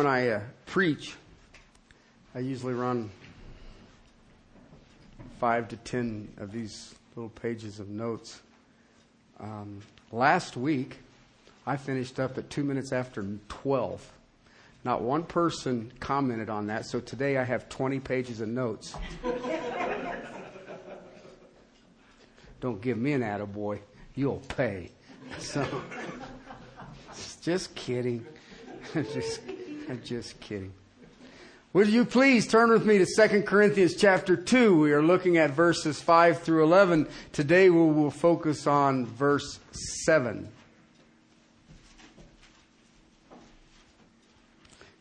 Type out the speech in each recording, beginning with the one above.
when I uh, preach, I usually run five to ten of these little pages of notes. Um, last week, I finished up at two minutes after 12. Not one person commented on that, so today I have 20 pages of notes. Don't give me an attaboy. You'll pay. So, just kidding. just, I'm just kidding. Would you please turn with me to 2 Corinthians chapter 2? We are looking at verses 5 through 11. Today we will focus on verse 7.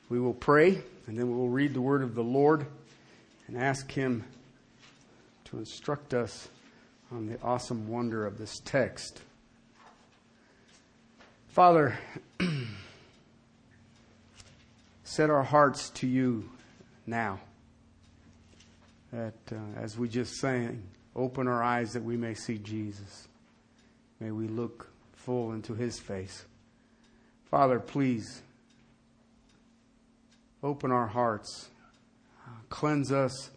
We will pray and then we will read the word of the Lord and ask Him to instruct us on the awesome wonder of this text. Father, set our hearts to you now. That uh, as we just sang, open our eyes that we may see Jesus. May we look full into his face. Father, please open our hearts, cleanse us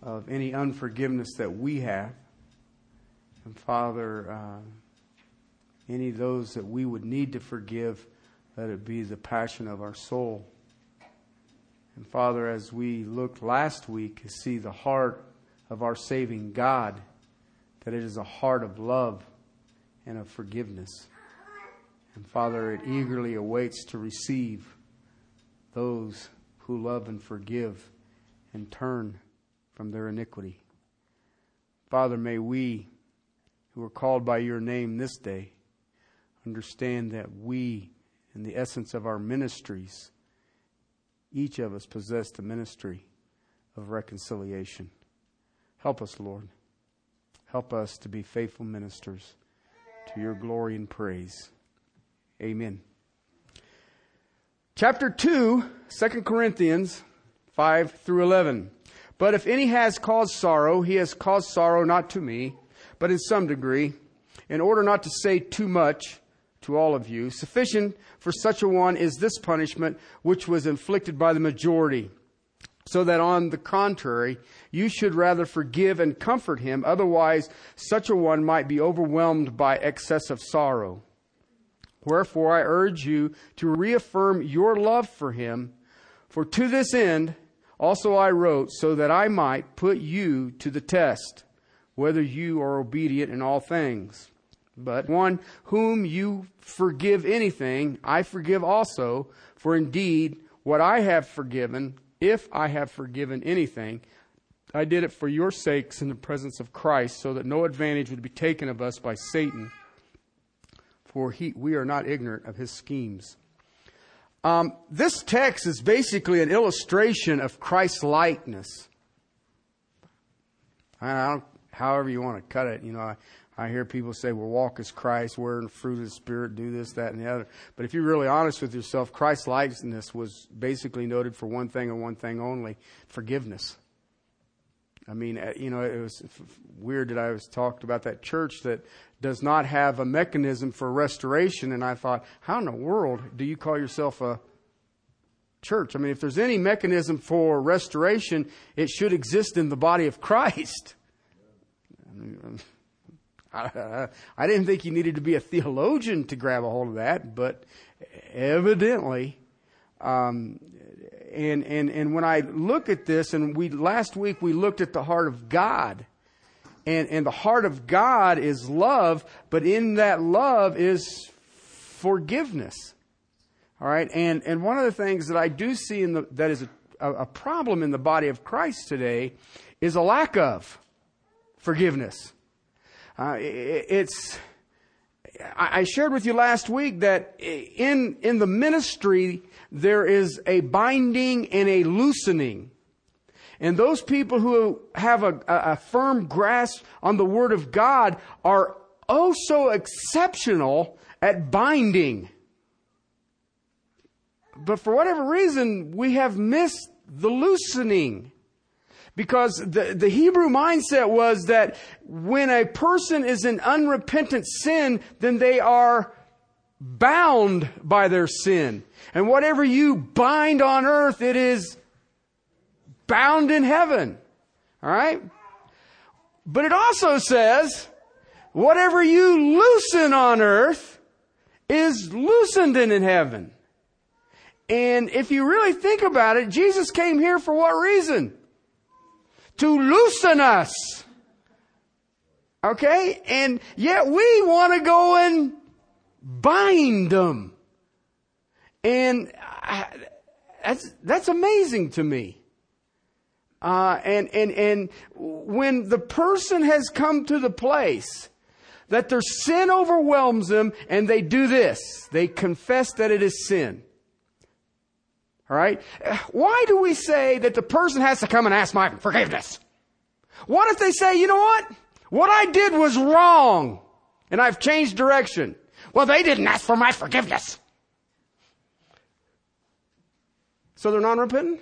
of any unforgiveness that we have. And Father, uh, any of those that we would need to forgive, let it be the passion of our soul. And Father, as we looked last week to see the heart of our saving God, that it is a heart of love and of forgiveness. And Father, it eagerly awaits to receive those who love and forgive and turn from their iniquity. Father, may we, who are called by your name this day, understand that we, in the essence of our ministries, each of us possess the ministry of reconciliation. Help us, Lord. Help us to be faithful ministers to your glory and praise. Amen. Chapter 2, 2 Corinthians 5 through 11. But if any has caused sorrow, he has caused sorrow not to me, but in some degree, in order not to say too much to all of you. Sufficient for such a one is this punishment which was inflicted by the majority. So that on the contrary, you should rather forgive and comfort him. Otherwise, such a one might be overwhelmed by excessive sorrow. Wherefore, I urge you to reaffirm your love for him. For to this end also I wrote, so that I might put you to the test, whether you are obedient in all things. But one whom you forgive anything, I forgive also. For indeed, what I have forgiven, if I have forgiven anything, I did it for your sakes in the presence of Christ, so that no advantage would be taken of us by Satan. For he, we are not ignorant of his schemes. Um, this text is basically an illustration of Christ's likeness. However you want to cut it, you know. I, I hear people say, well, walk as Christ, wear the fruit of the Spirit, do this, that, and the other. But if you're really honest with yourself, Christ's likeness was basically noted for one thing and one thing only forgiveness. I mean, uh, you know, it was weird that I was talked about that church that does not have a mechanism for restoration. And I thought, how in the world do you call yourself a church? I mean, if there's any mechanism for restoration, it should exist in the body of Christ. I mean, I, didn't think you needed to be a theologian to grab a hold of that, but evidently, um, and and and when I look at this, and we last week we looked at the heart of God, and and the heart of God is love, but in that love is forgiveness. All right, and and one of the things that I do see in the that is a, a problem in the body of Christ today is a lack of forgiveness. Uh, it's, I shared with you last week that in, in the ministry, there is a binding and a loosening. And those people who have a, a, firm grasp on the Word of God are oh so exceptional at binding. But for whatever reason, we have missed the loosening. Because the, the Hebrew mindset was that when a person is in unrepentant sin, then they are bound by their sin. And whatever you bind on earth, it is bound in heaven. All right? But it also says, whatever you loosen on earth is loosened in heaven. And if you really think about it, Jesus came here for what reason? To loosen us. Okay? And yet we want to go and bind them. And I, that's, that's amazing to me. Uh, and, and, and when the person has come to the place that their sin overwhelms them and they do this, they confess that it is sin. All right? Why do we say that the person has to come and ask my forgiveness? What if they say, you know what? What I did was wrong and I've changed direction. Well, they didn't ask for my forgiveness. So they're non-repentant?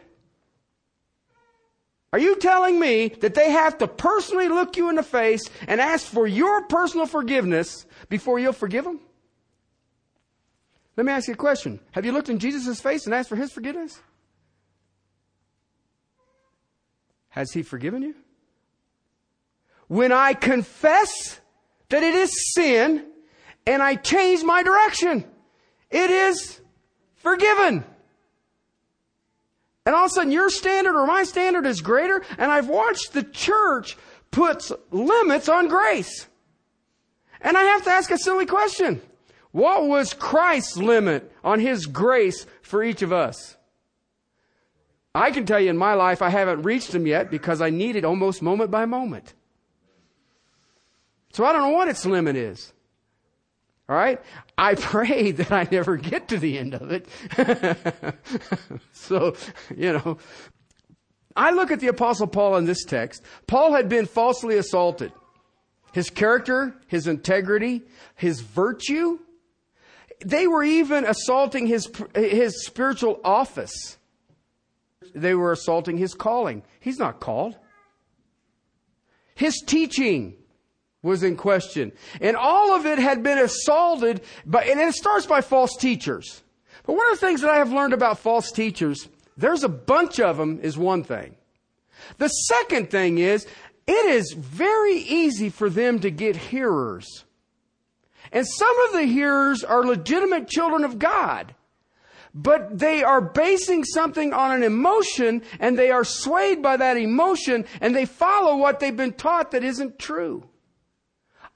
Are you telling me that they have to personally look you in the face and ask for your personal forgiveness before you'll forgive them? Let me ask you a question. Have you looked in Jesus' face and asked for his forgiveness? Has he forgiven you? When I confess that it is sin and I change my direction, it is forgiven. And all of a sudden your standard or my standard is greater and I've watched the church puts limits on grace. And I have to ask a silly question. What was Christ's limit on His grace for each of us? I can tell you in my life I haven't reached them yet because I need it almost moment by moment. So I don't know what its limit is. All right? I pray that I never get to the end of it. so, you know, I look at the apostle Paul in this text. Paul had been falsely assaulted. His character, his integrity, his virtue, they were even assaulting his, his spiritual office. They were assaulting his calling. He's not called. His teaching was in question. And all of it had been assaulted by, and it starts by false teachers. But one of the things that I have learned about false teachers, there's a bunch of them is one thing. The second thing is, it is very easy for them to get hearers. And some of the hearers are legitimate children of God. But they are basing something on an emotion and they are swayed by that emotion and they follow what they've been taught that isn't true.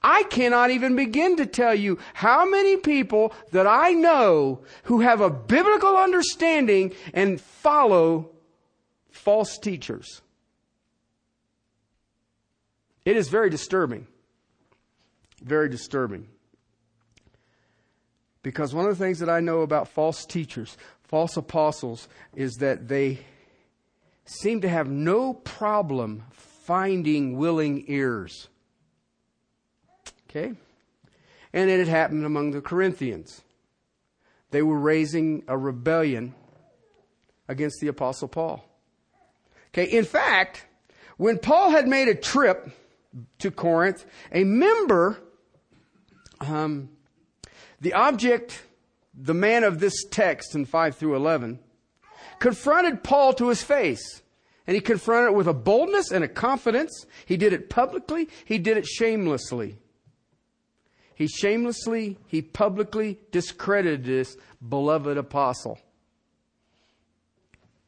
I cannot even begin to tell you how many people that I know who have a biblical understanding and follow false teachers. It is very disturbing. Very disturbing. Because one of the things that I know about false teachers, false apostles, is that they seem to have no problem finding willing ears. Okay? And it had happened among the Corinthians. They were raising a rebellion against the Apostle Paul. Okay, in fact, when Paul had made a trip to Corinth, a member um, the object, the man of this text in 5 through 11, confronted Paul to his face. And he confronted it with a boldness and a confidence. He did it publicly, he did it shamelessly. He shamelessly, he publicly discredited this beloved apostle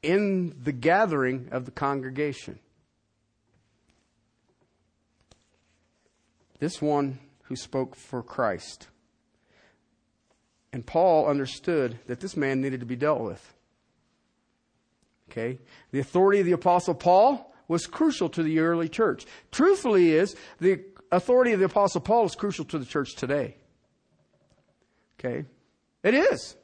in the gathering of the congregation. This one who spoke for Christ. And Paul understood that this man needed to be dealt with. Okay? The authority of the apostle Paul was crucial to the early church. Truthfully is the authority of the apostle Paul is crucial to the church today. Okay? It is.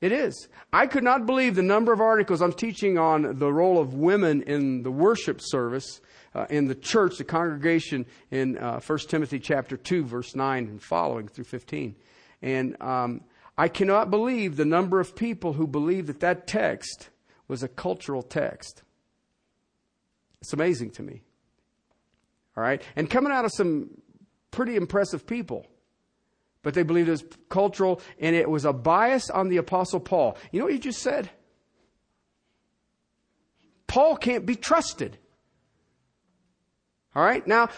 It is. I could not believe the number of articles I'm teaching on the role of women in the worship service uh, in the church, the congregation in uh, 1 Timothy chapter 2 verse 9 and following through 15. And um, I cannot believe the number of people who believe that that text was a cultural text. It's amazing to me. All right? And coming out of some pretty impressive people. but they believed it was cultural and it was a bias on the apostle Paul. You know what you just said? Paul can't be trusted. All right? Now,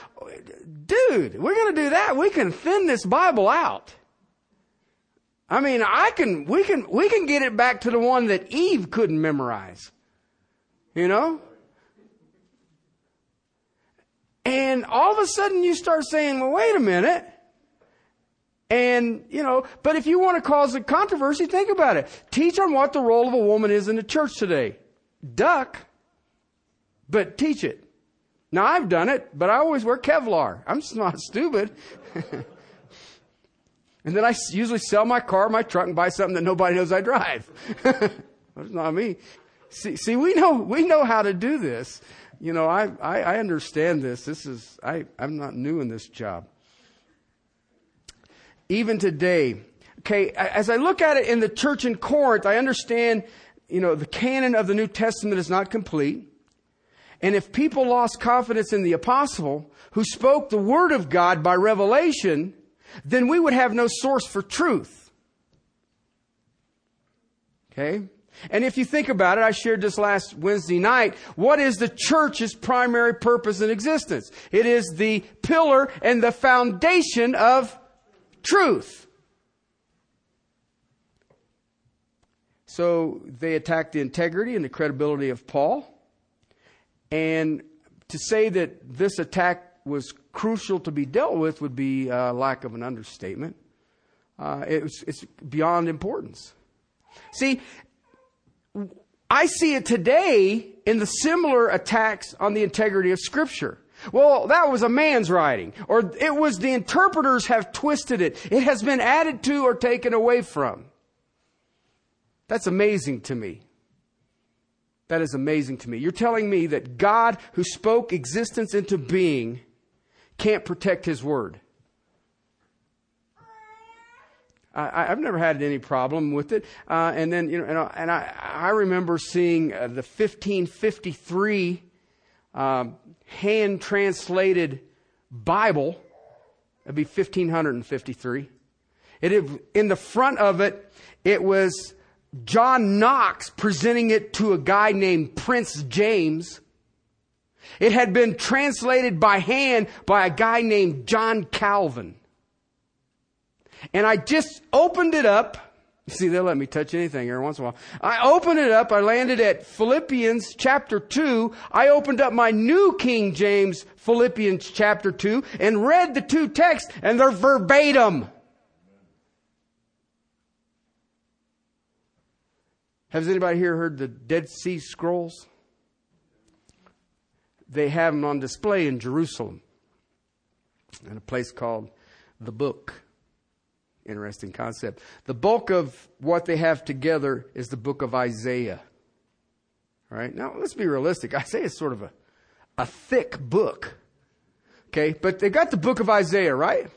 dude, we're going to do that. We can thin this Bible out. I mean, I can, we can, we can get it back to the one that Eve couldn't memorize. You know? And all of a sudden you start saying, well, wait a minute. And, you know, but if you want to cause a controversy, think about it. Teach on what the role of a woman is in the church today. Duck, but teach it. Now I've done it, but I always wear Kevlar. I'm just not stupid. and then I usually sell my car, my truck, and buy something that nobody knows I drive. That's not me. See, see, we know we know how to do this. You know, I, I, I understand this. This is I, I'm not new in this job. Even today, okay, as I look at it in the church in Corinth, I understand, you know, the canon of the New Testament is not complete. And if people lost confidence in the apostle who spoke the word of God by revelation, then we would have no source for truth. Okay? And if you think about it, I shared this last Wednesday night. What is the church's primary purpose in existence? It is the pillar and the foundation of truth. So they attacked the integrity and the credibility of Paul. And to say that this attack was crucial to be dealt with would be a lack of an understatement. Uh, it's beyond importance. See, I see it today in the similar attacks on the integrity of Scripture. Well, that was a man's writing, or it was the interpreters have twisted it. It has been added to or taken away from. That's amazing to me. That is amazing to me. You're telling me that God, who spoke existence into being, can't protect His Word. I, have never had any problem with it. Uh, and then, you know, and, and I, I, remember seeing uh, the 1553 um, hand translated Bible. It'd be 1553. It, in the front of it, it was John Knox presenting it to a guy named Prince James. It had been translated by hand by a guy named John Calvin. And I just opened it up. See, they'll let me touch anything every once in a while. I opened it up. I landed at Philippians chapter 2. I opened up my New King James Philippians chapter 2 and read the two texts and they're verbatim. Has anybody here heard the Dead Sea Scrolls? They have them on display in Jerusalem in a place called the Book. Interesting concept. The bulk of what they have together is the book of Isaiah. All right. Now, let's be realistic. Isaiah is sort of a, a thick book. Okay. But they got the book of Isaiah, right?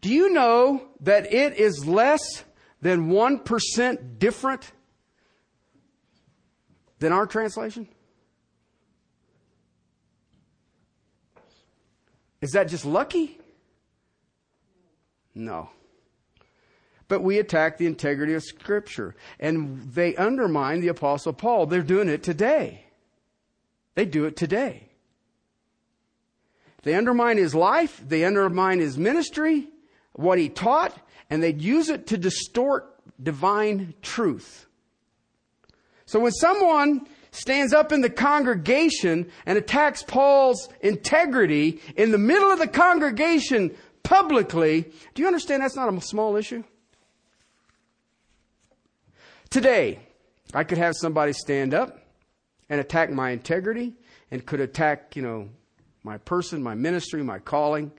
Do you know that it is less than 1% different than our translation? Is that just lucky? No. But we attack the integrity of Scripture. And they undermine the Apostle Paul. They're doing it today. They do it today. They undermine his life, they undermine his ministry, what he taught, and they'd use it to distort divine truth. So when someone stands up in the congregation and attacks Paul's integrity in the middle of the congregation publicly, do you understand that's not a small issue? Today, I could have somebody stand up and attack my integrity and could attack, you know, my person, my ministry, my calling.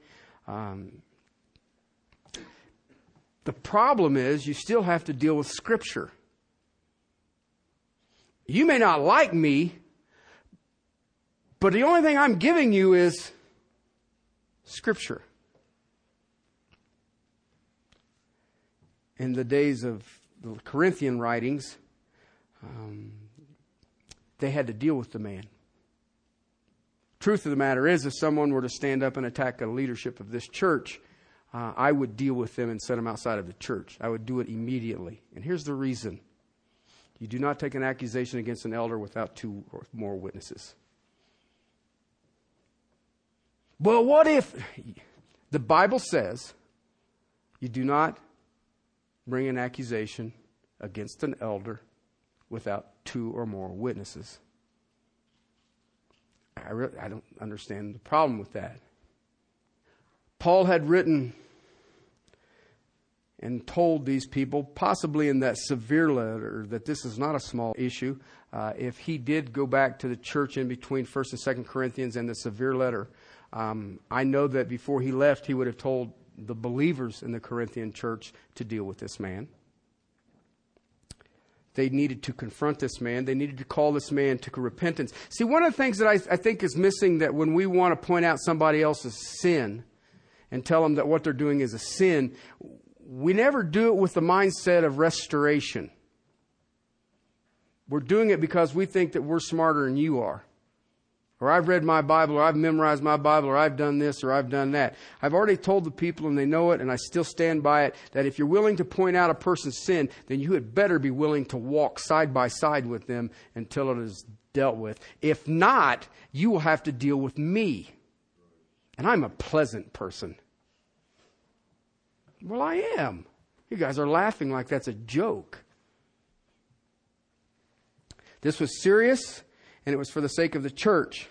Um, the problem is you still have to deal with Scripture. You may not like me, but the only thing I'm giving you is Scripture. in the days of the Corinthian writings, um, they had to deal with the man. Truth of the matter is, if someone were to stand up and attack the leadership of this church, uh, I would deal with them and set them outside of the church. I would do it immediately. And here's the reason you do not take an accusation against an elder without two or more witnesses. Well, what if the Bible says you do not bring an accusation against an elder without two or more witnesses? I, really, I don't understand the problem with that. Paul had written and told these people, possibly in that severe letter, that this is not a small issue. Uh, if he did go back to the church in between First and Second Corinthians and the severe letter, um, I know that before he left, he would have told the believers in the Corinthian church to deal with this man. They needed to confront this man. They needed to call this man to repentance. See, one of the things that I, I think is missing that when we want to point out somebody else's sin and tell them that what they're doing is a sin, we never do it with the mindset of restoration. We're doing it because we think that we're smarter than you are. Or I've read my Bible, or I've memorized my Bible, or I've done this, or I've done that. I've already told the people, and they know it, and I still stand by it, that if you're willing to point out a person's sin, then you had better be willing to walk side by side with them until it is dealt with. If not, you will have to deal with me. And I'm a pleasant person. Well, I am. You guys are laughing like that's a joke. This was serious, and it was for the sake of the church.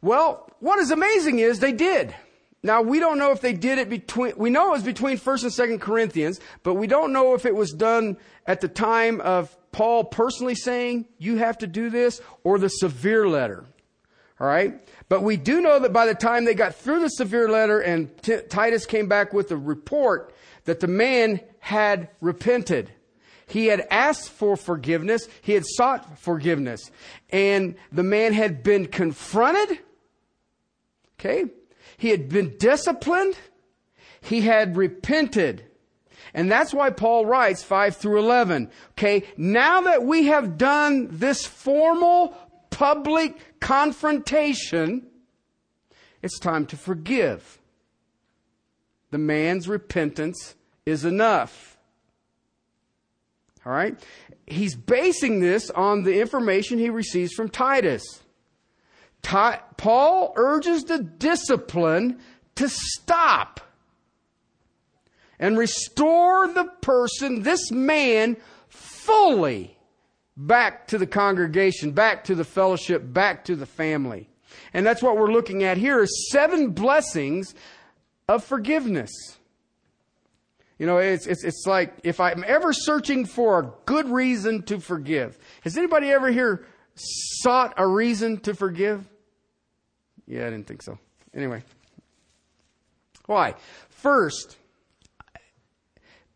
Well, what is amazing is they did. Now, we don't know if they did it between, we know it was between 1st and 2nd Corinthians, but we don't know if it was done at the time of Paul personally saying, you have to do this, or the severe letter. All right? But we do know that by the time they got through the severe letter and T- Titus came back with a report, that the man had repented. He had asked for forgiveness. He had sought forgiveness. And the man had been confronted. Okay. He had been disciplined. He had repented. And that's why Paul writes 5 through 11. Okay. Now that we have done this formal public confrontation, it's time to forgive. The man's repentance is enough. All right? He's basing this on the information he receives from Titus. Paul urges the discipline to stop and restore the person, this man, fully back to the congregation, back to the fellowship, back to the family. And that's what we're looking at here is seven blessings of forgiveness. You know, it's, it's, it's like if I'm ever searching for a good reason to forgive. Has anybody ever here sought a reason to forgive? Yeah, I didn't think so. Anyway. Why? First,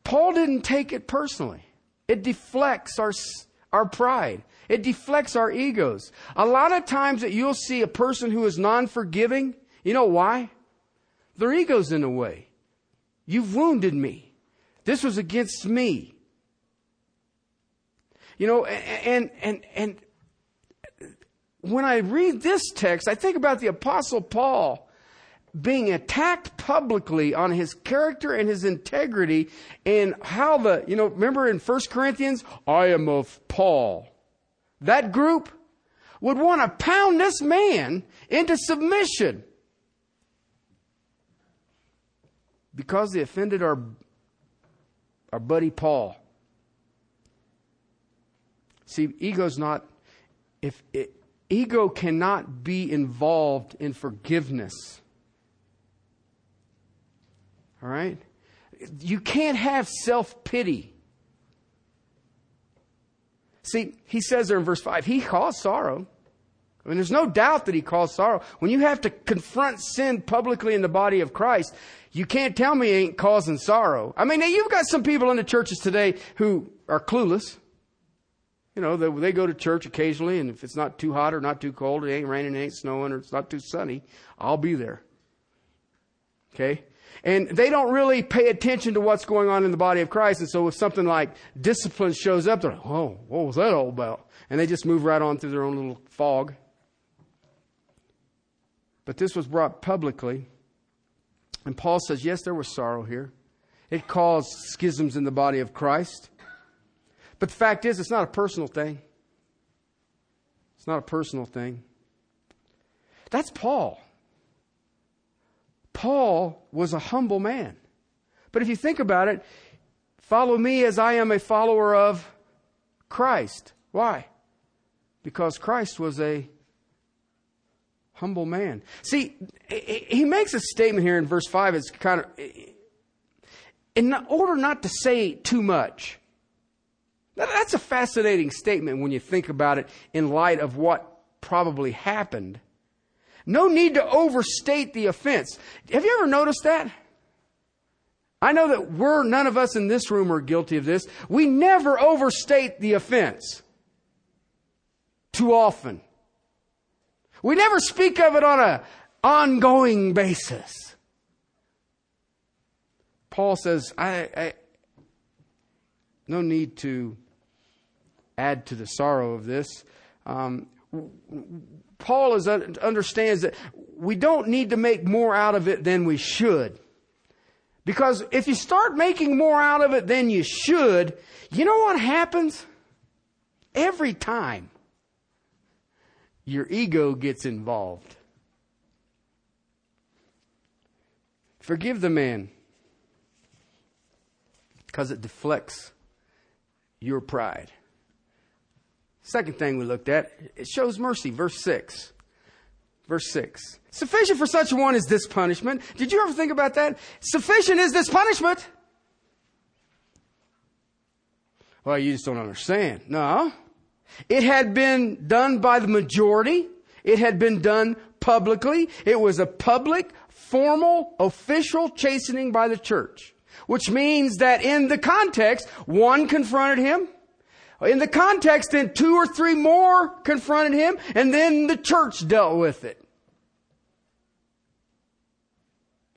Paul didn't take it personally. It deflects our, our pride. It deflects our egos. A lot of times that you'll see a person who is non-forgiving, you know why? Their ego's in the way. You've wounded me. This was against me. You know, and, and, and when I read this text, I think about the apostle Paul being attacked publicly on his character and his integrity and how the, you know, remember in 1 Corinthians, I am of Paul. That group would want to pound this man into submission because they offended our our buddy Paul. See, ego's not, if it, ego cannot be involved in forgiveness. All right? You can't have self pity. See, he says there in verse 5, he caused sorrow. I mean, there's no doubt that he caused sorrow. When you have to confront sin publicly in the body of Christ, you can't tell me he ain't causing sorrow. I mean, you've got some people in the churches today who are clueless. You know, they, they go to church occasionally, and if it's not too hot or not too cold, it ain't raining, it ain't snowing, or it's not too sunny, I'll be there. Okay? And they don't really pay attention to what's going on in the body of Christ. And so if something like discipline shows up, they're like, oh, what was that all about? And they just move right on through their own little fog. But this was brought publicly. And Paul says, yes, there was sorrow here. It caused schisms in the body of Christ. But the fact is, it's not a personal thing. It's not a personal thing. That's Paul. Paul was a humble man. But if you think about it, follow me as I am a follower of Christ. Why? Because Christ was a humble man. See, he makes a statement here in verse 5. It's kind of, in order not to say too much. That's a fascinating statement when you think about it in light of what probably happened. No need to overstate the offense. Have you ever noticed that? I know that we're, none of us in this room are guilty of this. We never overstate the offense. Too often. We never speak of it on an ongoing basis. Paul says, I, I, no need to add to the sorrow of this. Um, Paul is, uh, understands that we don't need to make more out of it than we should. Because if you start making more out of it than you should, you know what happens? Every time your ego gets involved. Forgive the man because it deflects your pride. Second thing we looked at, it shows mercy. Verse 6. Verse 6. Sufficient for such a one is this punishment. Did you ever think about that? Sufficient is this punishment. Well, you just don't understand. No. It had been done by the majority. It had been done publicly. It was a public, formal, official chastening by the church. Which means that in the context, one confronted him. In the context, then two or three more confronted him, and then the church dealt with it.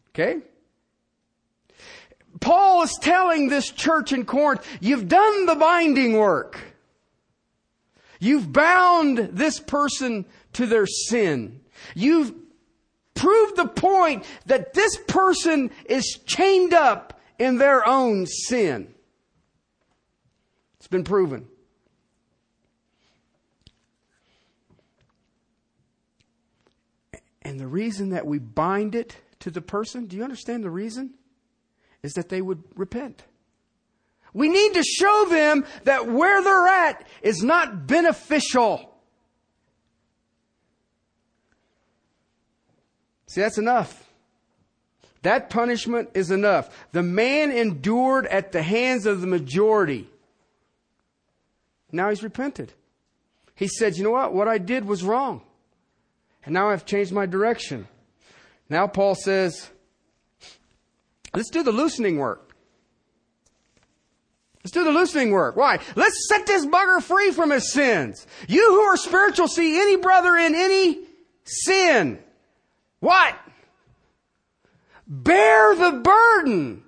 Okay? Paul is telling this church in Corinth, you've done the binding work. You've bound this person to their sin. You've proved the point that this person is chained up in their own sin. It's been proven. And the reason that we bind it to the person, do you understand the reason? Is that they would repent. We need to show them that where they're at is not beneficial. See, that's enough. That punishment is enough. The man endured at the hands of the majority. Now he's repented. He said, you know what? What I did was wrong. And now I've changed my direction. Now Paul says, let's do the loosening work. Let's do the loosening work. Why? Let's set this bugger free from his sins. You who are spiritual see any brother in any sin. What? Bear the burden.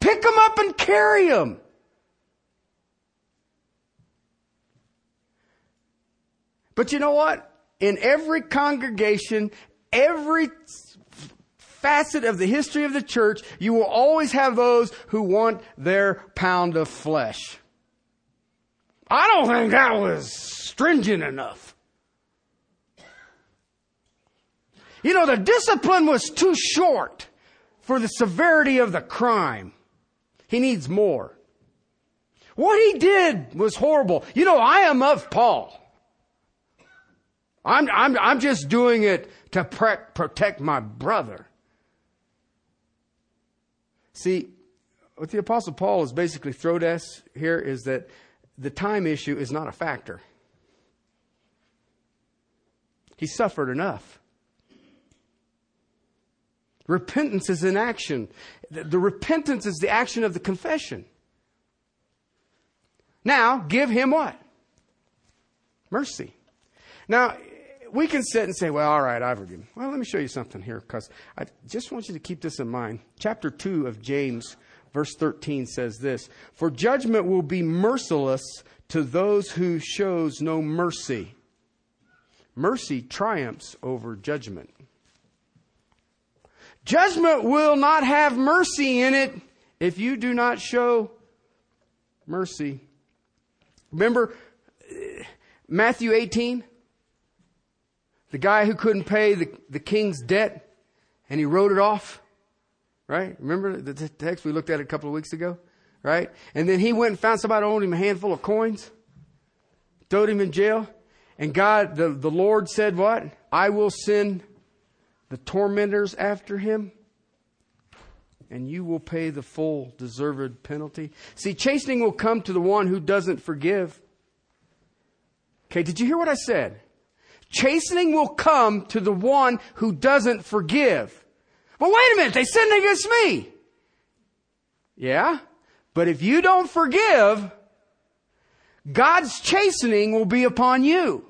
Pick him up and carry him. But you know what? In every congregation, every facet of the history of the church, you will always have those who want their pound of flesh. I don't think that was stringent enough. You know, the discipline was too short for the severity of the crime. He needs more. What he did was horrible. You know, I am of Paul. I'm, I'm, I'm just doing it to pre- protect my brother. See, what the Apostle Paul is basically thrown at us here is that the time issue is not a factor. He suffered enough. Repentance is an action. The repentance is the action of the confession. Now, give him what? Mercy. Now, we can sit and say, well, all right, I forgive him. Well, let me show you something here because I just want you to keep this in mind. Chapter 2 of James, verse 13 says this For judgment will be merciless to those who shows no mercy. Mercy triumphs over judgment. Judgment will not have mercy in it if you do not show mercy. Remember uh, Matthew 18? The guy who couldn't pay the, the king's debt and he wrote it off. Right? Remember the text we looked at a couple of weeks ago? Right? And then he went and found somebody owed him a handful of coins, throwed him in jail. And God, the, the Lord said what? I will send the tormentors after him and you will pay the full deserved penalty. See, chastening will come to the one who doesn't forgive. Okay, did you hear what I said? Chastening will come to the one who doesn't forgive. But wait a minute, they sinned against me. Yeah? But if you don't forgive, God's chastening will be upon you.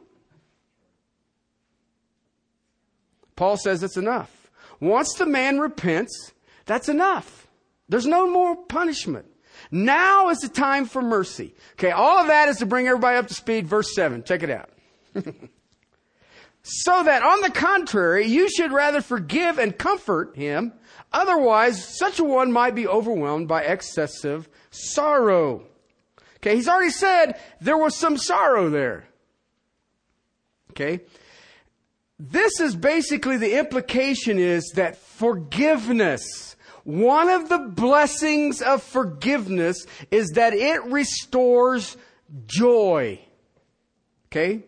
Paul says it's enough. Once the man repents, that's enough. There's no more punishment. Now is the time for mercy. Okay, all of that is to bring everybody up to speed. Verse 7. Check it out. so that on the contrary, you should rather forgive and comfort him. Otherwise, such a one might be overwhelmed by excessive sorrow. Okay, he's already said there was some sorrow there. Okay. This is basically the implication is that forgiveness one of the blessings of forgiveness is that it restores joy. Okay?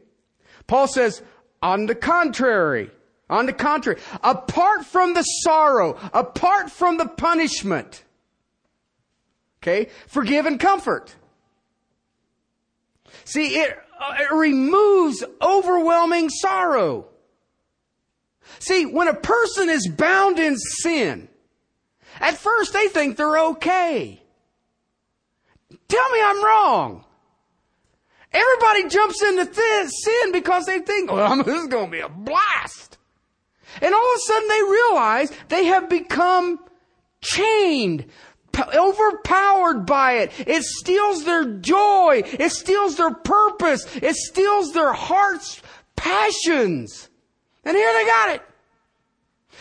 Paul says, on the contrary, on the contrary, apart from the sorrow, apart from the punishment, okay, forgive and comfort. See, it, uh, it removes overwhelming sorrow. See, when a person is bound in sin, at first, they think they're okay. Tell me I'm wrong. Everybody jumps into th- sin because they think, well, this is going to be a blast. And all of a sudden they realize they have become chained, overpowered by it. It steals their joy. It steals their purpose. It steals their heart's passions. And here they got it.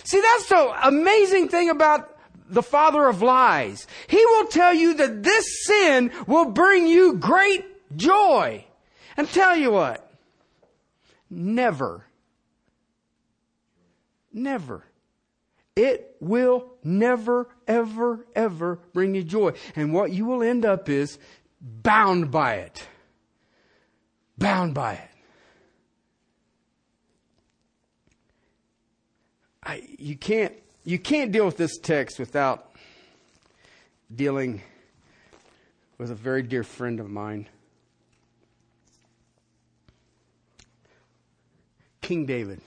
See, that's the amazing thing about the father of lies. He will tell you that this sin will bring you great joy. And tell you what, never, never, it will never, ever, ever bring you joy. And what you will end up is bound by it. Bound by it. I, you can't you can't deal with this text without dealing with a very dear friend of mine. King David,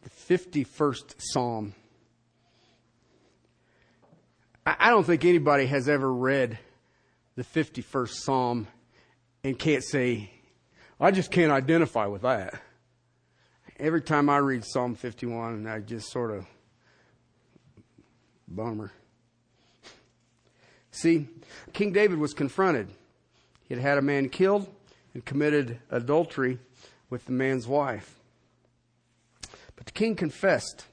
the 51st Psalm. I don't think anybody has ever read the 51st Psalm and can't say, I just can't identify with that. Every time I read Psalm 51, I just sort of Bummer. See, King David was confronted. He had had a man killed and committed adultery with the man's wife. But the king confessed.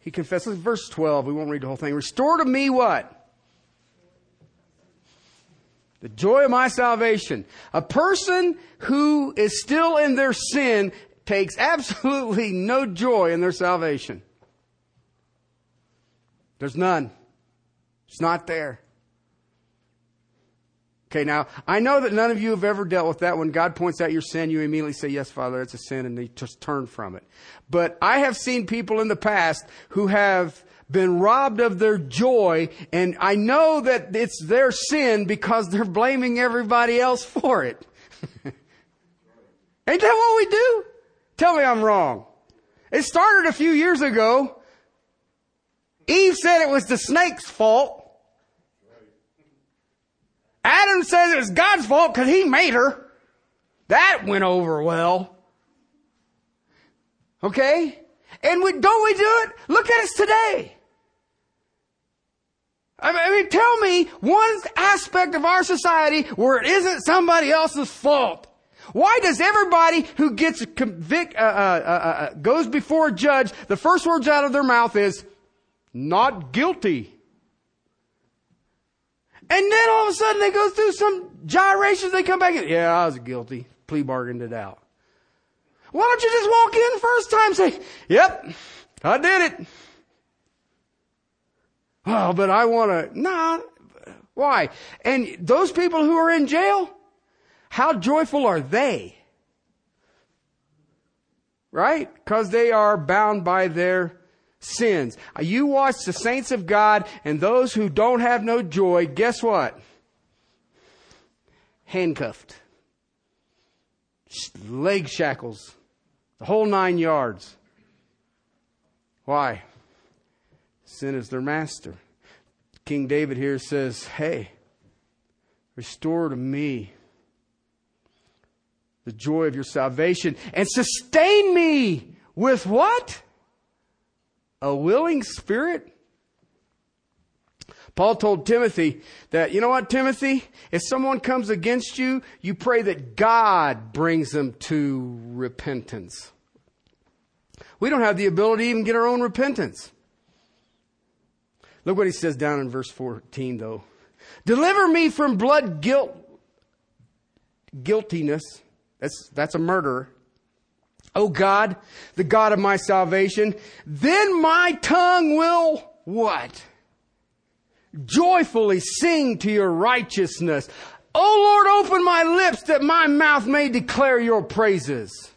He confessed. Look verse 12. We won't read the whole thing. Restore to me what? The joy of my salvation. A person who is still in their sin takes absolutely no joy in their salvation. There's none. It's not there. Okay, now, I know that none of you have ever dealt with that. When God points out your sin, you immediately say, Yes, Father, it's a sin, and they just turn from it. But I have seen people in the past who have been robbed of their joy, and I know that it's their sin because they're blaming everybody else for it. Ain't that what we do? Tell me I'm wrong. It started a few years ago Eve said it was the snake's fault. Adam says it was God's fault because he made her. That went over well. Okay? And we, don't we do it? Look at us today. I mean, tell me one aspect of our society where it isn't somebody else's fault. Why does everybody who gets convict, uh, uh, uh, uh, goes before a judge, the first words out of their mouth is, not guilty. And then all of a sudden they go through some gyrations, they come back and, yeah, I was guilty. Plea bargained it out. Why don't you just walk in first time say, yep, I did it. Oh, but I want to, nah, why? And those people who are in jail, how joyful are they? Right? Because they are bound by their sins. You watch the saints of God and those who don't have no joy, guess what? Handcuffed. Leg shackles. The whole nine yards. Why? Sin is their master. King David here says, Hey, restore to me the joy of your salvation and sustain me with what? A willing spirit? Paul told Timothy that, you know what, Timothy? If someone comes against you, you pray that God brings them to repentance. We don't have the ability to even get our own repentance. Look what he says down in verse 14, though. Deliver me from blood guilt, guiltiness. That's, that's a murderer. Oh God, the God of my salvation, then my tongue will what? Joyfully sing to your righteousness. Oh Lord, open my lips that my mouth may declare your praises.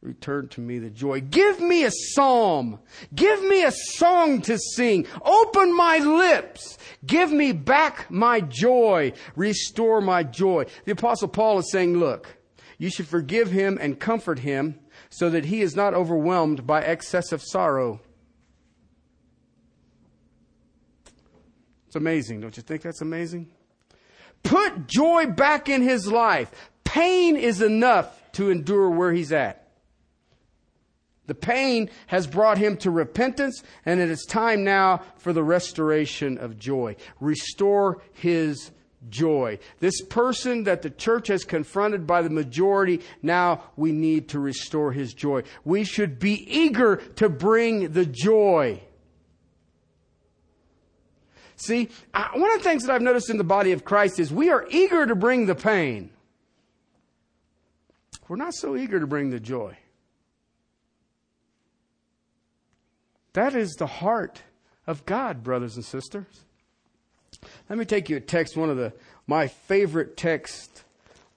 Return to me the joy. Give me a psalm. Give me a song to sing. Open my lips. Give me back my joy. Restore my joy. The apostle Paul is saying, look, you should forgive him and comfort him so that he is not overwhelmed by excessive sorrow. It's amazing. Don't you think that's amazing? Put joy back in his life. Pain is enough to endure where he's at. The pain has brought him to repentance, and it is time now for the restoration of joy. Restore his joy. This person that the church has confronted by the majority, now we need to restore his joy. We should be eager to bring the joy. See, one of the things that I've noticed in the body of Christ is we are eager to bring the pain. We're not so eager to bring the joy. That is the heart of God, brothers and sisters. Let me take you a text, one of the my favorite texts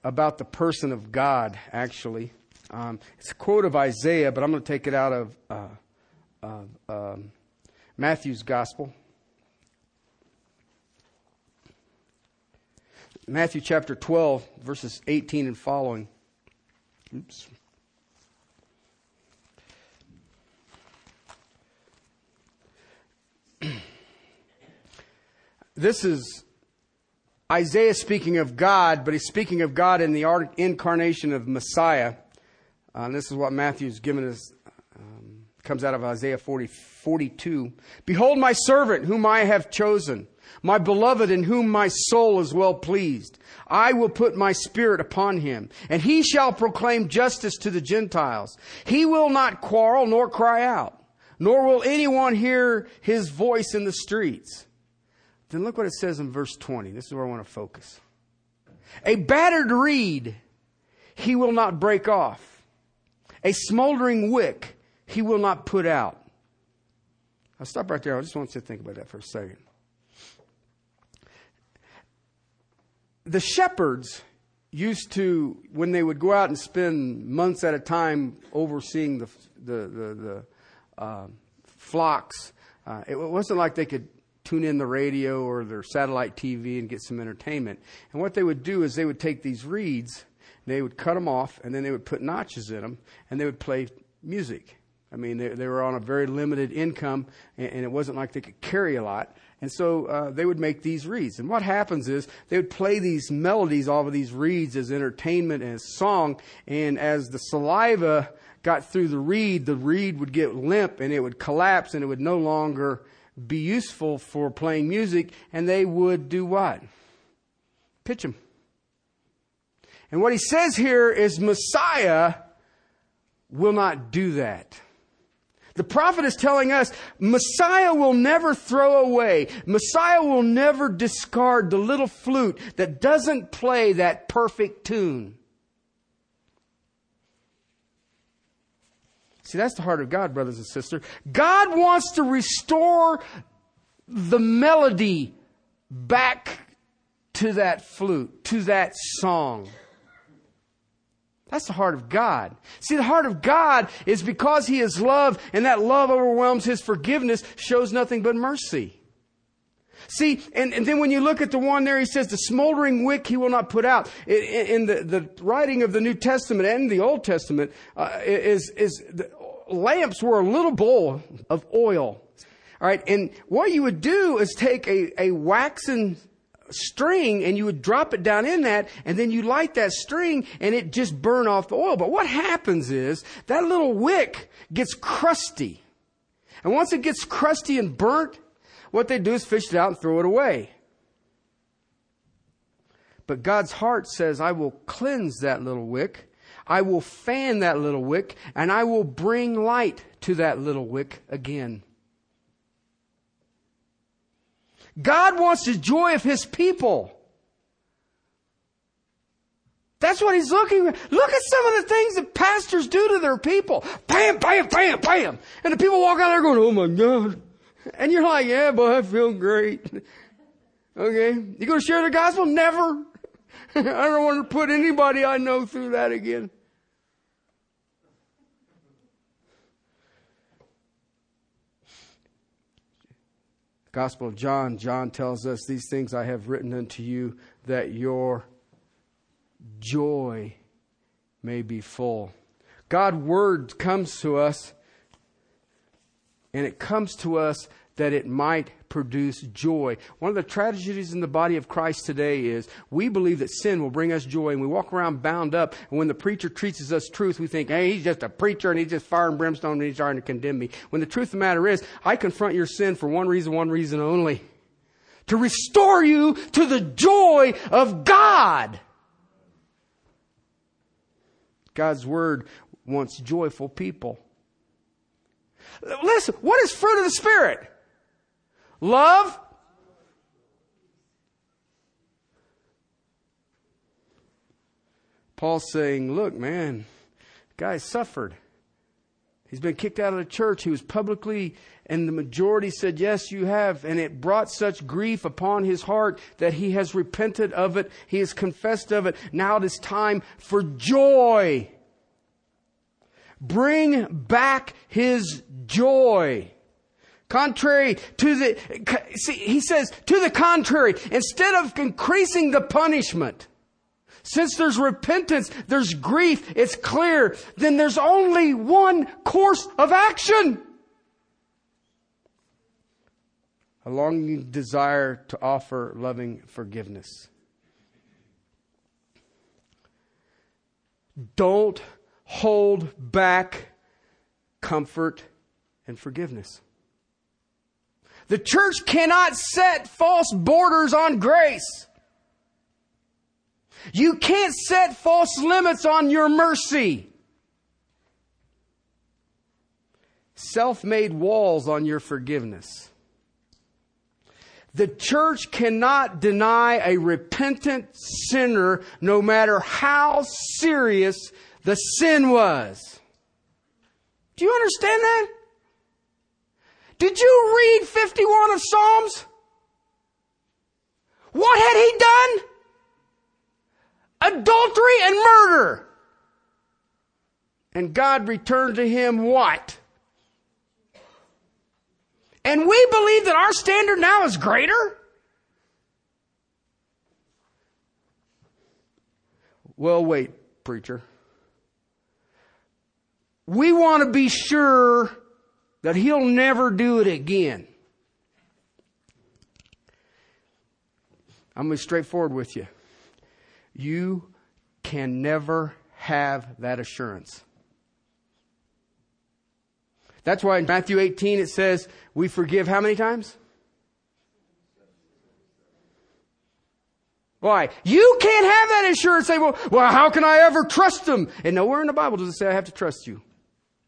about the person of God, actually. Um, it's a quote of Isaiah, but I'm going to take it out of uh, uh, um, Matthew's Gospel. Matthew chapter 12, verses 18 and following. Oops. This is Isaiah speaking of God, but he's speaking of God in the incarnation of Messiah. Uh, and this is what Matthew's given us, um, comes out of Isaiah 40, 42. Behold my servant whom I have chosen, my beloved in whom my soul is well pleased. I will put my spirit upon him, and he shall proclaim justice to the Gentiles. He will not quarrel nor cry out, nor will anyone hear his voice in the streets. Then look what it says in verse 20. This is where I want to focus. A battered reed he will not break off, a smoldering wick he will not put out. I'll stop right there. I just want you to think about that for a second. The shepherds used to, when they would go out and spend months at a time overseeing the, the, the, the uh, flocks, uh, it wasn't like they could tune in the radio or their satellite TV and get some entertainment. And what they would do is they would take these reeds, they would cut them off, and then they would put notches in them, and they would play music. I mean, they, they were on a very limited income, and, and, it wasn't like they could carry a lot. And so uh, they would make these reeds. And what happens is they would play these melodies off of these reeds as entertainment and as song. And as the saliva got through the reed, the reed would get limp and it would collapse and it would no longer be useful for playing music, and they would do what? Pitch them. And what he says here is Messiah will not do that. The prophet is telling us Messiah will never throw away, Messiah will never discard the little flute that doesn't play that perfect tune. See, that's the heart of God, brothers and sisters. God wants to restore the melody back to that flute, to that song. That's the heart of God. See, the heart of God is because He is love, and that love overwhelms His forgiveness, shows nothing but mercy. See, and, and then when you look at the one there, he says, the smoldering wick he will not put out. In, in the, the writing of the New Testament and the Old Testament, uh, is, is the lamps were a little bowl of oil. All right. And what you would do is take a, a waxen string and you would drop it down in that and then you light that string and it just burn off the oil. But what happens is that little wick gets crusty. And once it gets crusty and burnt, what they do is fish it out and throw it away. But God's heart says, I will cleanse that little wick. I will fan that little wick and I will bring light to that little wick again. God wants the joy of His people. That's what he's looking at. Look at some of the things that pastors do to their people. Bam, bam, bam, bam. And the people walk out there going, oh my God. And you're like, yeah, boy, I feel great. Okay. You to share the gospel? Never. I don't want to put anybody I know through that again. Gospel of John, John tells us, These things I have written unto you that your joy may be full. God's word comes to us, and it comes to us that it might produce joy. One of the tragedies in the body of Christ today is we believe that sin will bring us joy and we walk around bound up and when the preacher teaches us truth, we think, hey, he's just a preacher and he's just fire and brimstone and he's trying to condemn me. When the truth of the matter is, I confront your sin for one reason, one reason only. To restore you to the joy of God. God's word wants joyful people. Listen, what is fruit of the Spirit? Love. Paul's saying, look, man, guy suffered. He's been kicked out of the church. He was publicly, and the majority said, Yes, you have. And it brought such grief upon his heart that he has repented of it. He has confessed of it. Now it is time for joy. Bring back his joy. Contrary to the, see, he says, to the contrary, instead of increasing the punishment, since there's repentance, there's grief, it's clear, then there's only one course of action. A longing desire to offer loving forgiveness. Don't hold back comfort and forgiveness. The church cannot set false borders on grace. You can't set false limits on your mercy. Self made walls on your forgiveness. The church cannot deny a repentant sinner no matter how serious the sin was. Do you understand that? Did you read 51 of Psalms? What had he done? Adultery and murder. And God returned to him what? And we believe that our standard now is greater? Well, wait, preacher. We want to be sure that he'll never do it again. I'm going to be straightforward with you. You can never have that assurance. That's why in Matthew 18 it says, we forgive how many times? Why? You can't have that assurance. Say, well, well, how can I ever trust him? And nowhere in the Bible does it say I have to trust you.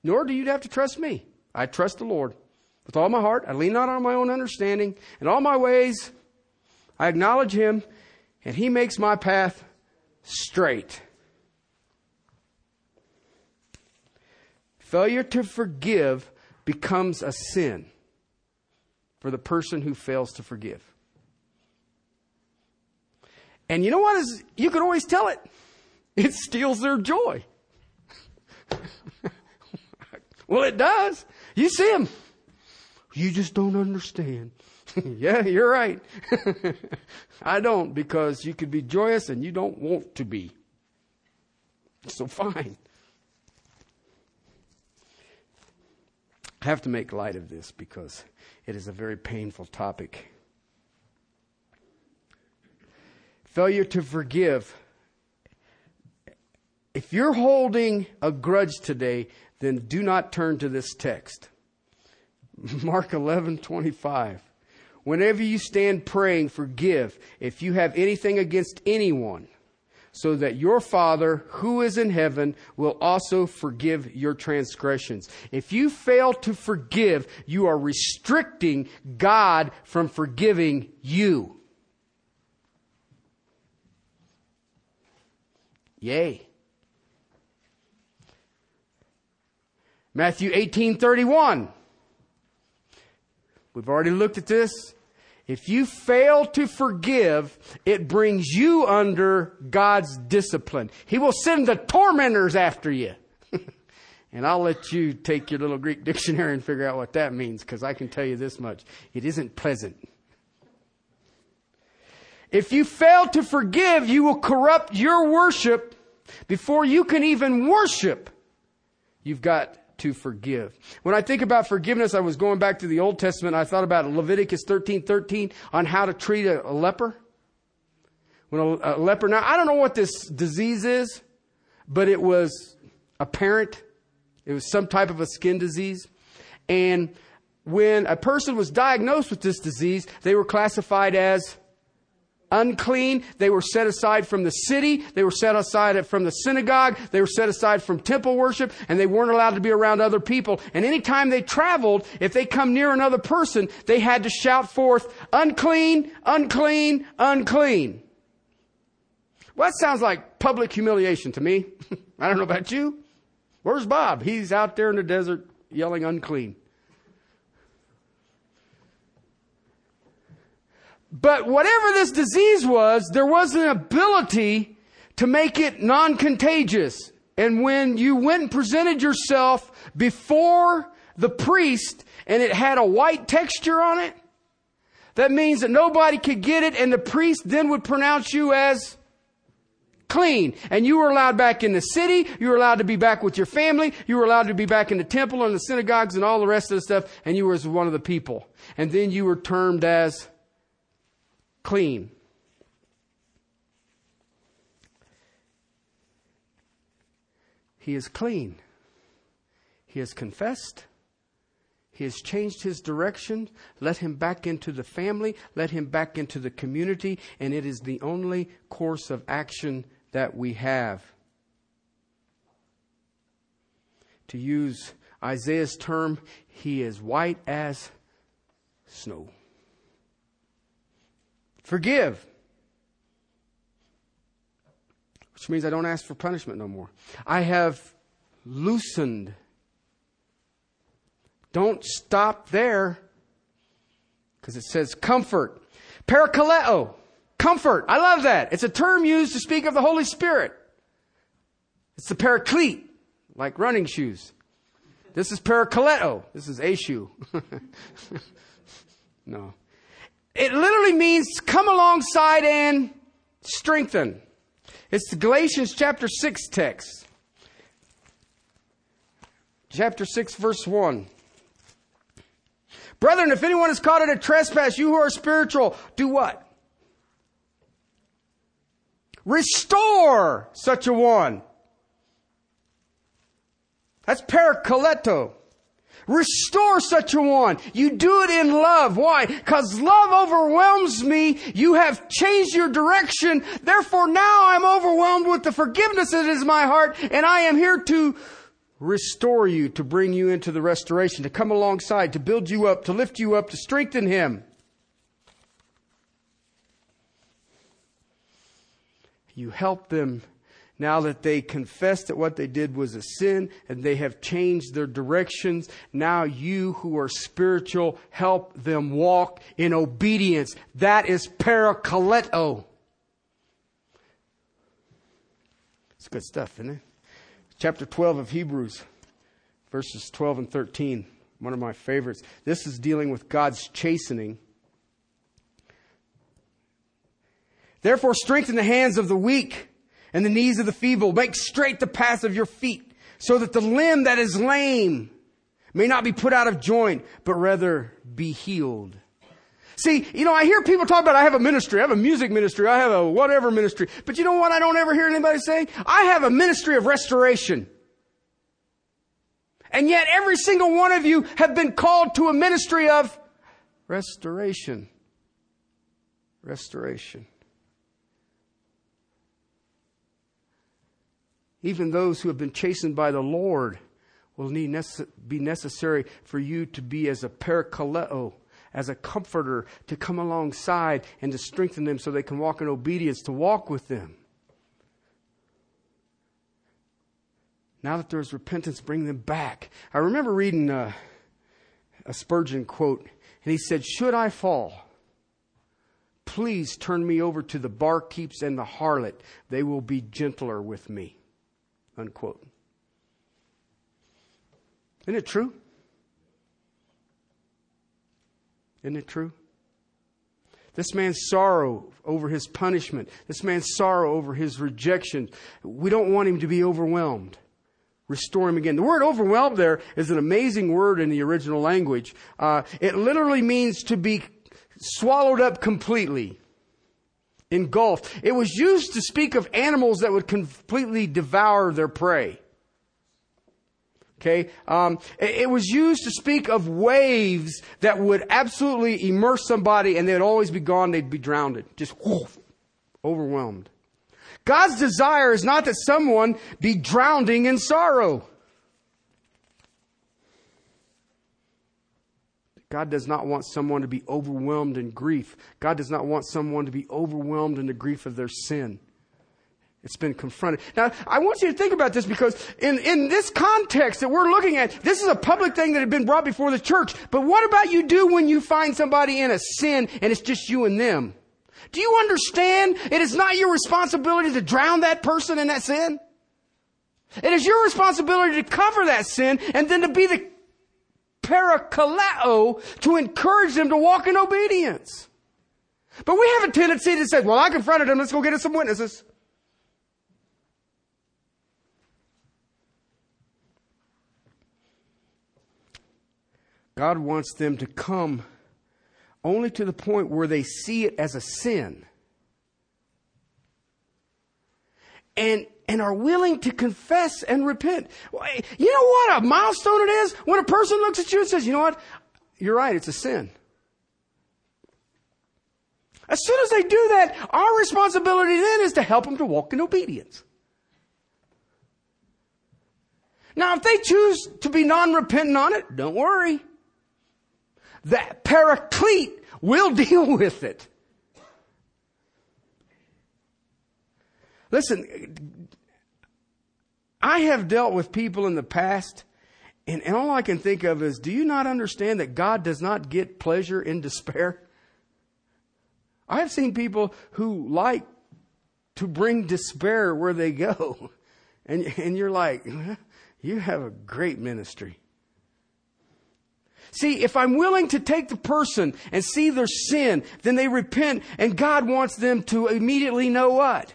Nor do you have to trust me. I trust the Lord with all my heart. I lean not on my own understanding. In all my ways, I acknowledge him, and he makes my path straight. Failure to forgive becomes a sin for the person who fails to forgive. And you know what is you can always tell it. It steals their joy. well, it does. You see them. You just don't understand. yeah, you're right. I don't because you could be joyous and you don't want to be. So fine. I have to make light of this because it is a very painful topic. Failure to forgive. If you're holding a grudge today, then do not turn to this text. Mark 11, 25. Whenever you stand praying, forgive if you have anything against anyone, so that your Father who is in heaven will also forgive your transgressions. If you fail to forgive, you are restricting God from forgiving you. Yay. Matthew 18:31 We've already looked at this. If you fail to forgive, it brings you under God's discipline. He will send the tormentors after you. and I'll let you take your little Greek dictionary and figure out what that means because I can tell you this much. It isn't pleasant. If you fail to forgive, you will corrupt your worship before you can even worship. You've got to forgive. When I think about forgiveness, I was going back to the Old Testament. I thought about Leviticus 13, 13 on how to treat a, a leper. When a, a leper, now I don't know what this disease is, but it was apparent. It was some type of a skin disease. And when a person was diagnosed with this disease, they were classified as unclean. They were set aside from the city. They were set aside from the synagogue. They were set aside from temple worship and they weren't allowed to be around other people. And anytime they traveled, if they come near another person, they had to shout forth, unclean, unclean, unclean. Well, that sounds like public humiliation to me. I don't know about you. Where's Bob? He's out there in the desert yelling unclean. But whatever this disease was, there was an ability to make it non-contagious. And when you went and presented yourself before the priest and it had a white texture on it, that means that nobody could get it and the priest then would pronounce you as clean. And you were allowed back in the city. You were allowed to be back with your family. You were allowed to be back in the temple and the synagogues and all the rest of the stuff. And you were as one of the people. And then you were termed as clean. He is clean. He has confessed. He has changed his direction. Let him back into the family. Let him back into the community. And it is the only course of action that we have. To use Isaiah's term, he is white as snow. Forgive. Which means I don't ask for punishment no more. I have loosened. Don't stop there because it says comfort. Parakaleo. Comfort. I love that. It's a term used to speak of the Holy Spirit. It's the paraclete, like running shoes. This is parakaleo. This is a shoe. no. It literally means come alongside and strengthen. It's the Galatians chapter 6 text. Chapter 6, verse 1. Brethren, if anyone is caught in a trespass, you who are spiritual, do what? Restore such a one. That's parakaleto. Restore such a one. You do it in love. Why? Because love overwhelms me. You have changed your direction. Therefore now I'm overwhelmed with the forgiveness that is my heart and I am here to restore you, to bring you into the restoration, to come alongside, to build you up, to lift you up, to strengthen him. You help them now that they confess that what they did was a sin and they have changed their directions. Now you who are spiritual help them walk in obedience. That is parakaleo. It's good stuff, isn't it? Chapter 12 of Hebrews, verses 12 and 13. One of my favorites. This is dealing with God's chastening. Therefore, strengthen the hands of the weak and the knees of the feeble. Make straight the path of your feet, so that the limb that is lame may not be put out of joint, but rather be healed. See, you know, I hear people talk about I have a ministry, I have a music ministry, I have a whatever ministry. But you know what I don't ever hear anybody say? I have a ministry of restoration. And yet every single one of you have been called to a ministry of restoration. Restoration. Even those who have been chastened by the Lord will need nece- be necessary for you to be as a parakaleo, as a comforter, to come alongside and to strengthen them so they can walk in obedience, to walk with them. Now that there's repentance, bring them back. I remember reading uh, a Spurgeon quote, and he said, Should I fall? Please turn me over to the barkeeps and the harlot. They will be gentler with me. Unquote. Isn't it true? Isn't it true? This man's sorrow over his punishment, this man's sorrow over his rejection, we don't want him to be overwhelmed. Restore him again. The word overwhelmed there is an amazing word in the original language. Uh, it literally means to be swallowed up completely engulfed. It was used to speak of animals that would completely devour their prey. Okay, um, it, was used to speak of waves that would absolutely immerse somebody, and they'd always be gone. They'd be drowned, just overwhelmed. God's desire is not that someone be drowning in sorrow. God does not want someone to be overwhelmed in grief. God does not want someone to be overwhelmed in the grief of their sin. It's been confronted. Now, I want you to think about this because in, in this context that we're looking at, this is a public thing that had been brought before the church. But what about you do when you find somebody in a sin and it's just you and them? Do you understand it is not your responsibility to drown that person in that sin? It is your responsibility to cover that sin and then to be the parakaleo to encourage them to walk in obedience. But we have a tendency to say, well, I confronted him, let's go get us some witnesses. God wants them to come only to the point where they see it as a sin. And and are willing to confess and repent. You know what a milestone it is when a person looks at you and says, you know what? You're right, it's a sin. As soon as they do that, our responsibility then is to help them to walk in obedience. Now, if they choose to be non-repentant on it, don't worry. That paraclete will deal with it. Listen, I have dealt with people in the past, and, and all I can think of is do you not understand that God does not get pleasure in despair? I have seen people who like to bring despair where they go. And, and you're like, you have a great ministry. See, if I'm willing to take the person and see their sin, then they repent, and God wants them to immediately know what?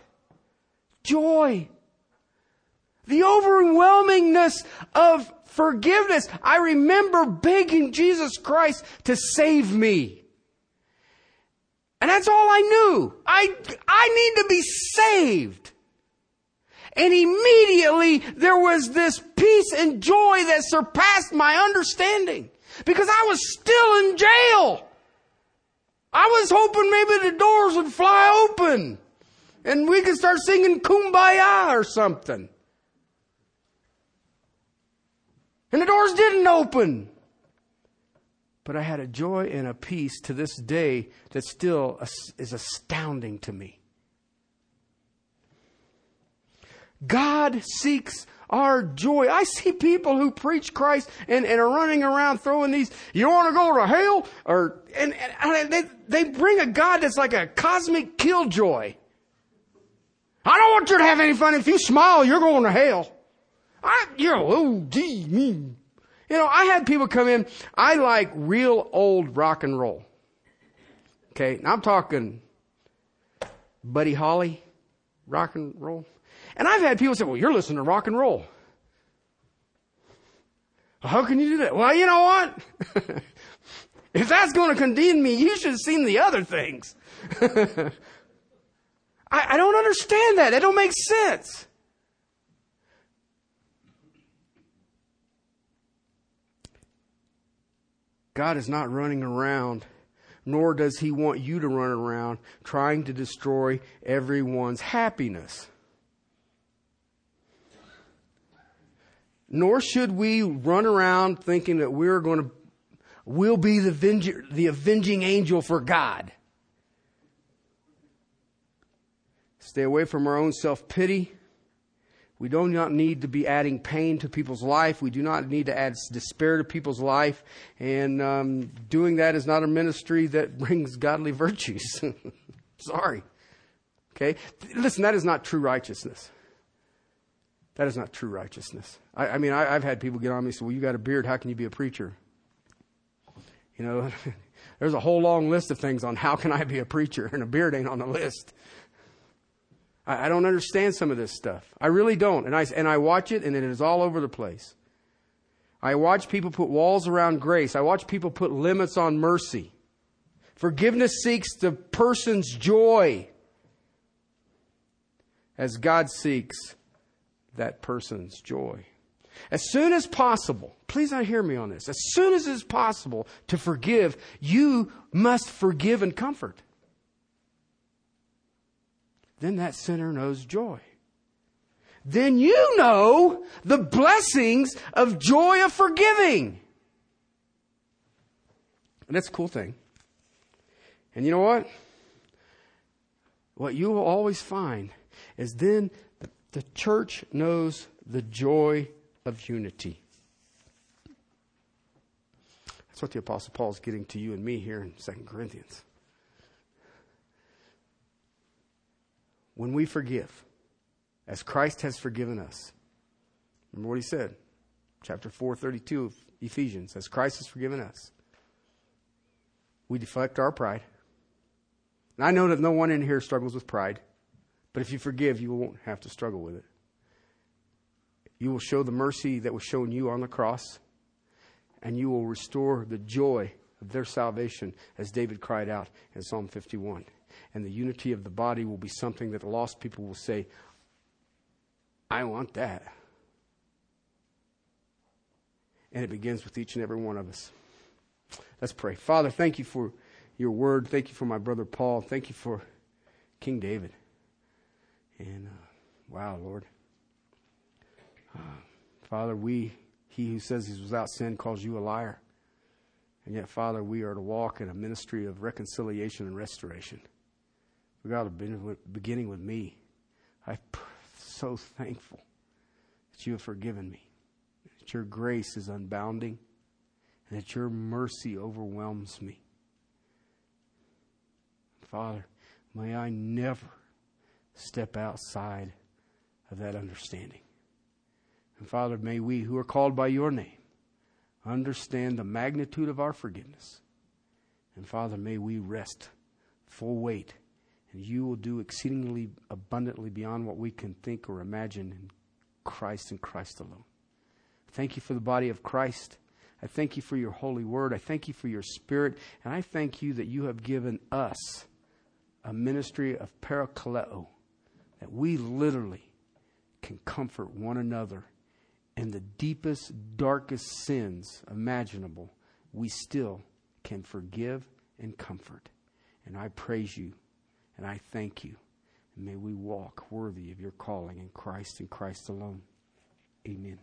Joy. The overwhelmingness of forgiveness. I remember begging Jesus Christ to save me. And that's all I knew. I, I need to be saved. And immediately there was this peace and joy that surpassed my understanding because I was still in jail. I was hoping maybe the doors would fly open and we could start singing kumbaya or something. And the doors didn't open. But I had a joy and a peace to this day that still is astounding to me. God seeks our joy. I see people who preach Christ and, and are running around throwing these, you want to go to hell? Or, and, and they, they bring a God that's like a cosmic killjoy. I don't want you to have any fun. If you smile, you're going to hell. I, you know, oh, gee, me. You know, I had people come in. I like real old rock and roll. Okay, now I'm talking Buddy Holly, rock and roll. And I've had people say, well, you're listening to rock and roll. How can you do that? Well, you know what? if that's going to condemn me, you should have seen the other things. I, I don't understand that. That don't make sense. God is not running around, nor does He want you to run around trying to destroy everyone's happiness. Nor should we run around thinking that we're going to, we'll be the, avenger, the avenging angel for God. Stay away from our own self pity we do not need to be adding pain to people's life. We do not need to add despair to people's life. And um, doing that is not a ministry that brings godly virtues. Sorry. Okay? Listen, that is not true righteousness. That is not true righteousness. I, I mean, I, have had people get on me and say, well, you got a beard. How can you be a preacher? You know, there's a whole long list of things on how can I be a preacher, and a beard ain't on the list. I, I don't understand some of this stuff. I really don't. And I, and I watch it and it is all over the place. I watch people put walls around grace. I watch people put limits on mercy. Forgiveness seeks the person's joy as God seeks that person's joy. As soon as possible, please not hear me on this. As soon as it's possible to forgive, you must forgive and comfort then that sinner knows joy. Then you know the blessings of joy of forgiving. And that's a cool thing. And you know what? What you will always find is then the, the church knows the joy of unity. That's what the Apostle Paul is getting to you and me here in 2 Corinthians. When we forgive, as Christ has forgiven us. Remember what he said, chapter 4, 32 of Ephesians, as Christ has forgiven us. We deflect our pride. And I know that no one in here struggles with pride, but if you forgive, you won't have to struggle with it. You will show the mercy that was shown you on the cross, and you will restore the joy of their salvation, as David cried out in Psalm 51 and the unity of the body will be something that the lost people will say, I want that. And it begins with each and every one of us. Let's pray. Father, thank you for your word. Thank you for my brother Paul. Thank you for King David. And uh, wow, Lord. Uh, Father, we, he who says he's without sin calls you a liar. And yet, Father, we are to walk in a ministry of reconciliation and restoration. God, beginning with me, I'm so thankful that you have forgiven me, that your grace is unbounding, and that your mercy overwhelms me. Father, may I never step outside of that understanding. And Father, may we who are called by your name understand the magnitude of our forgiveness. And Father, may we rest full weight and you will do exceedingly abundantly beyond what we can think or imagine in Christ and Christ alone. Thank you for the body of Christ. I thank you for your holy word. I thank you for your spirit. And I thank you that you have given us a ministry of parakaleo, that we literally can comfort one another in the deepest, darkest sins imaginable, we still can forgive and comfort. And I praise you and I thank you. And may we walk worthy of your calling in Christ and Christ alone. Amen.